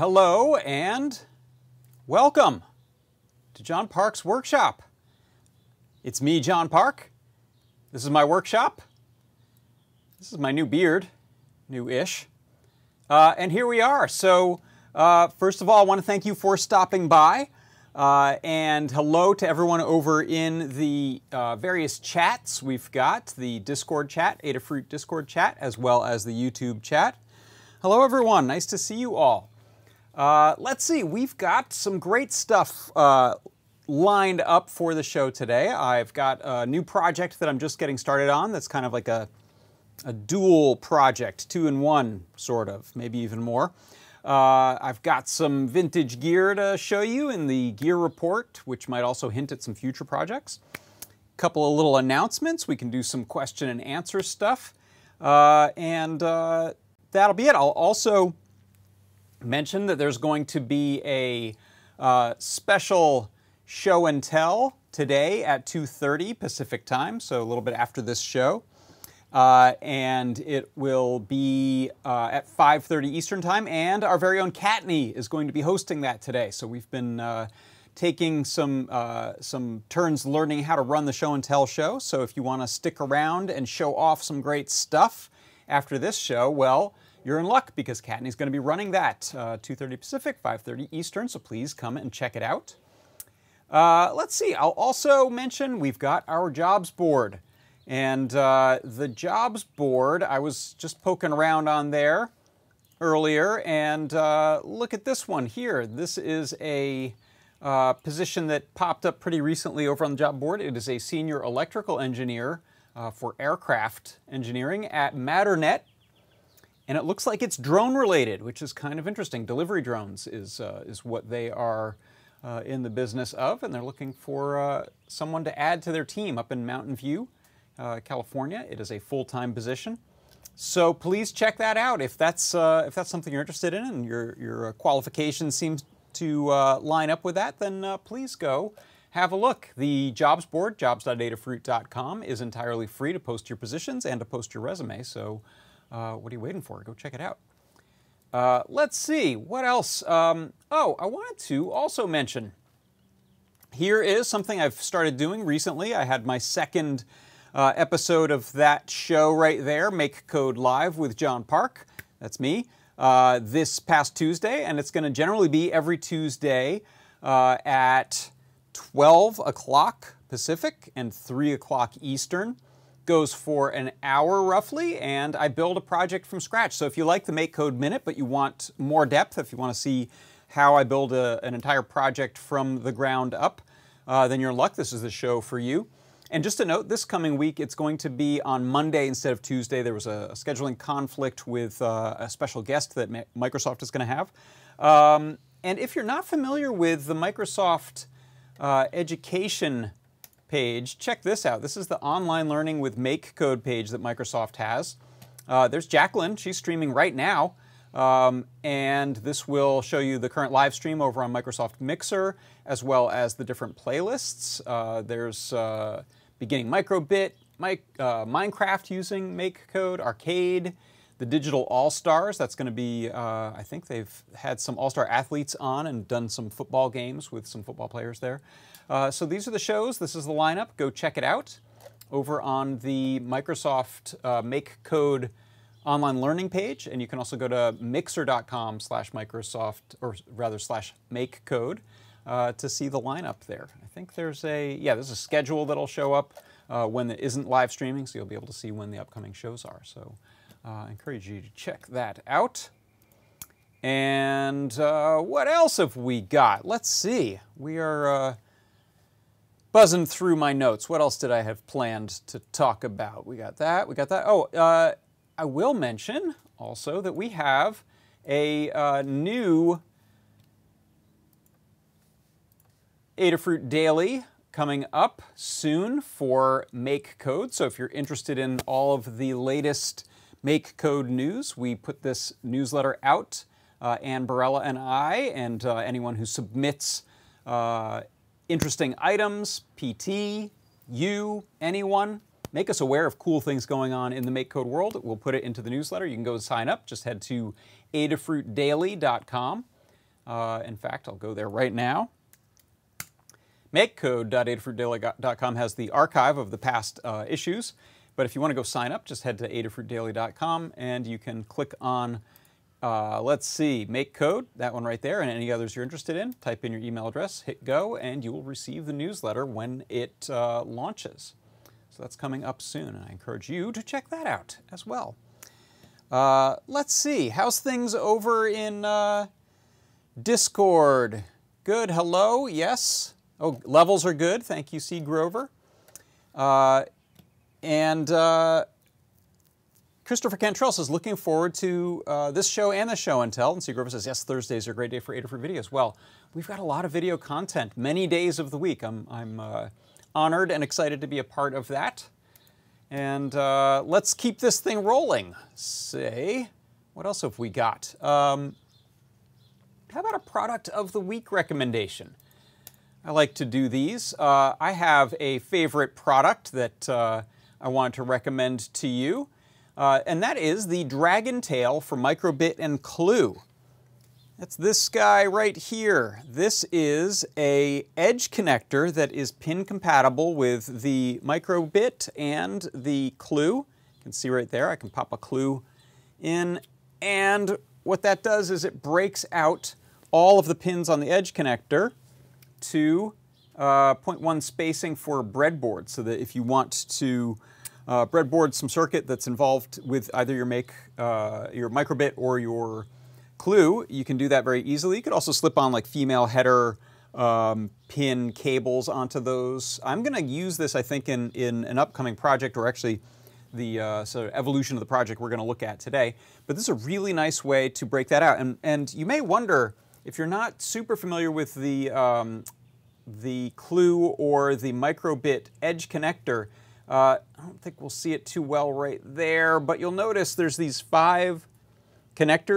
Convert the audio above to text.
hello, and welcome to John Park's workshop. It's me, John Park. This is my workshop. This is my new beard, new-ish. Uh, and here we are. So, uh, first of all, I want to thank you for stopping by. Uh, and hello to everyone over in the uh, various chats we've got the Discord chat, Adafruit Discord chat, as well as the YouTube chat. Hello, everyone. Nice to see you all. Uh, let's see, we've got some great stuff uh, lined up for the show today. I've got a new project that I'm just getting started on that's kind of like a, a dual project, two in one, sort of, maybe even more. Uh, I've got some vintage gear to show you in the gear report, which might also hint at some future projects. A couple of little announcements. We can do some question and answer stuff. Uh, and uh, that'll be it. I'll also mention that there's going to be a uh, special show and tell today at 2.30 Pacific time, so a little bit after this show. Uh, and it will be uh, at 5.30 Eastern Time, and our very own Kattni is going to be hosting that today. So we've been uh, taking some, uh, some turns learning how to run the show and tell show. So if you want to stick around and show off some great stuff after this show, well, you're in luck because Kattni's going to be running that, uh, 2.30 Pacific, 5.30 Eastern, so please come and check it out. Uh, let's see, I'll also mention we've got our jobs board. And uh, the jobs board, I was just poking around on there earlier, and uh, look at this one here. This is a uh, position that popped up pretty recently over on the job board. It is a senior electrical engineer uh, for aircraft engineering at Matternet. And it looks like it's drone related, which is kind of interesting. Delivery drones is, uh, is what they are uh, in the business of, and they're looking for someone to add to their team up in Mountain View uh, California. It is a full-time position. So please check that out if that's uh, if that's something you're interested in and your your uh, qualification seems to uh, line up with that. Then uh, please go have a look. The jobs board, jobs.adafruit.com, is entirely free to post your positions and to post your resume. So uh, what are you waiting for? Go check it out. Uh, let's see what else. Um, oh, I wanted to also mention. Here is something I've started doing recently. I had my second uh, episode of that show right there, Make Code Live with John Park. That's me. Uh, this past Tuesday, and it's going to generally be every Tuesday uh, at 12 o'clock Pacific and 3 o'clock Eastern. Goes for an hour roughly, and I build a project from scratch. So if you like the Make Code Minute, but you want more depth, if you want to see how I build a, an entire project from the ground up, uh, then you're in luck. This is the show for you. And just a note, this coming week, it's going to be on Monday instead of Tuesday. There was a, a scheduling conflict with uh, a special guest that Microsoft is going to have. Um, and if you're not familiar with the Microsoft uh, education page, check this out. This is the online learning with Make Code page that Microsoft has. Uh, there's Jacqueline. She's streaming right now. Um, and this will show you the current live stream over on Microsoft Mixer, as well as the different playlists. Uh, there's uh, beginning microbit, mic, uh, Minecraft using Make Code, Arcade, the Digital All-Stars. That's going to be, uh, I think they've had some All-Star athletes on and done some football games with some football players there. Uh, so these are the shows. This is the lineup. Go check it out over on the Microsoft uh, Make Code online learning page. And you can also go to mixer.com slash Microsoft, or rather slash make code uh, to see the lineup there. I think there's a, yeah, there's a schedule that'll show up uh, when it isn't live streaming, so you'll be able to see when the upcoming shows are. So uh, I encourage you to check that out. And uh, what else have we got? Let's see. We are buzzing through my notes. What else did I have planned to talk about? We got that. We got that. Oh, uh, I will mention also that we have a uh, new Adafruit Daily coming up soon for Make Code. So if you're interested in all of the latest Make Code news, we put this newsletter out, uh, Anne Barela and I, and uh, anyone who submits uh, interesting items, PT, you, anyone, make us aware of cool things going on in the Make Code world. We'll put it into the newsletter. You can go sign up. Just head to adafruitdaily.com. Uh, in fact, I'll go there right now. MakeCode.adafruitdaily.com has the archive of the past uh, issues. But if you want to go sign up, just head to adafruitdaily.com and you can click on, uh, let's see, Make Code, that one right there, and any others you're interested in. Type in your email address, hit go, and you will receive the newsletter when it uh, launches. So that's coming up soon, and I encourage you to check that out as well. Uh, let's see, how's things over in uh, Discord? Good, hello, yes. Oh, levels are good, thank you, C. Grover. Uh, and uh, Christopher Cantrell says, looking forward to uh, this show and the show and tell. And C. Grover says, yes, Thursdays are a great day for Adafruit videos. Well, we've got a lot of video content many days of the week. I'm, I'm uh, honored and excited to be a part of that. And uh, let's keep this thing rolling. Say, what else have we got? Um, how about a product of the week recommendation? I like to do these. Uh, I have a favorite product that uh, I want to recommend to you, uh, and that is the Dragon Tail for Microbit and Clue. That's this guy right here. This is a edge connector that is pin compatible with the microbit and the clue. You can see right there, I can pop a clue in. And what that does is it breaks out all of the pins on the edge connector to uh, 0.1 spacing for breadboard so that if you want to uh, breadboard some circuit that's involved with either your make uh, your microbit or your clue, you can do that very easily. You could also slip on like female header um, pin cables onto those. I'm going to use this, I think, in, in an upcoming project, or actually the uh, sort of evolution of the project we're going to look at today. But this is a really nice way to break that out. And, and you may wonder, if you're not super familiar with the, um, the clue or the microbit edge connector, uh, I don't think we'll see it too well right there, but you'll notice there's these five connectors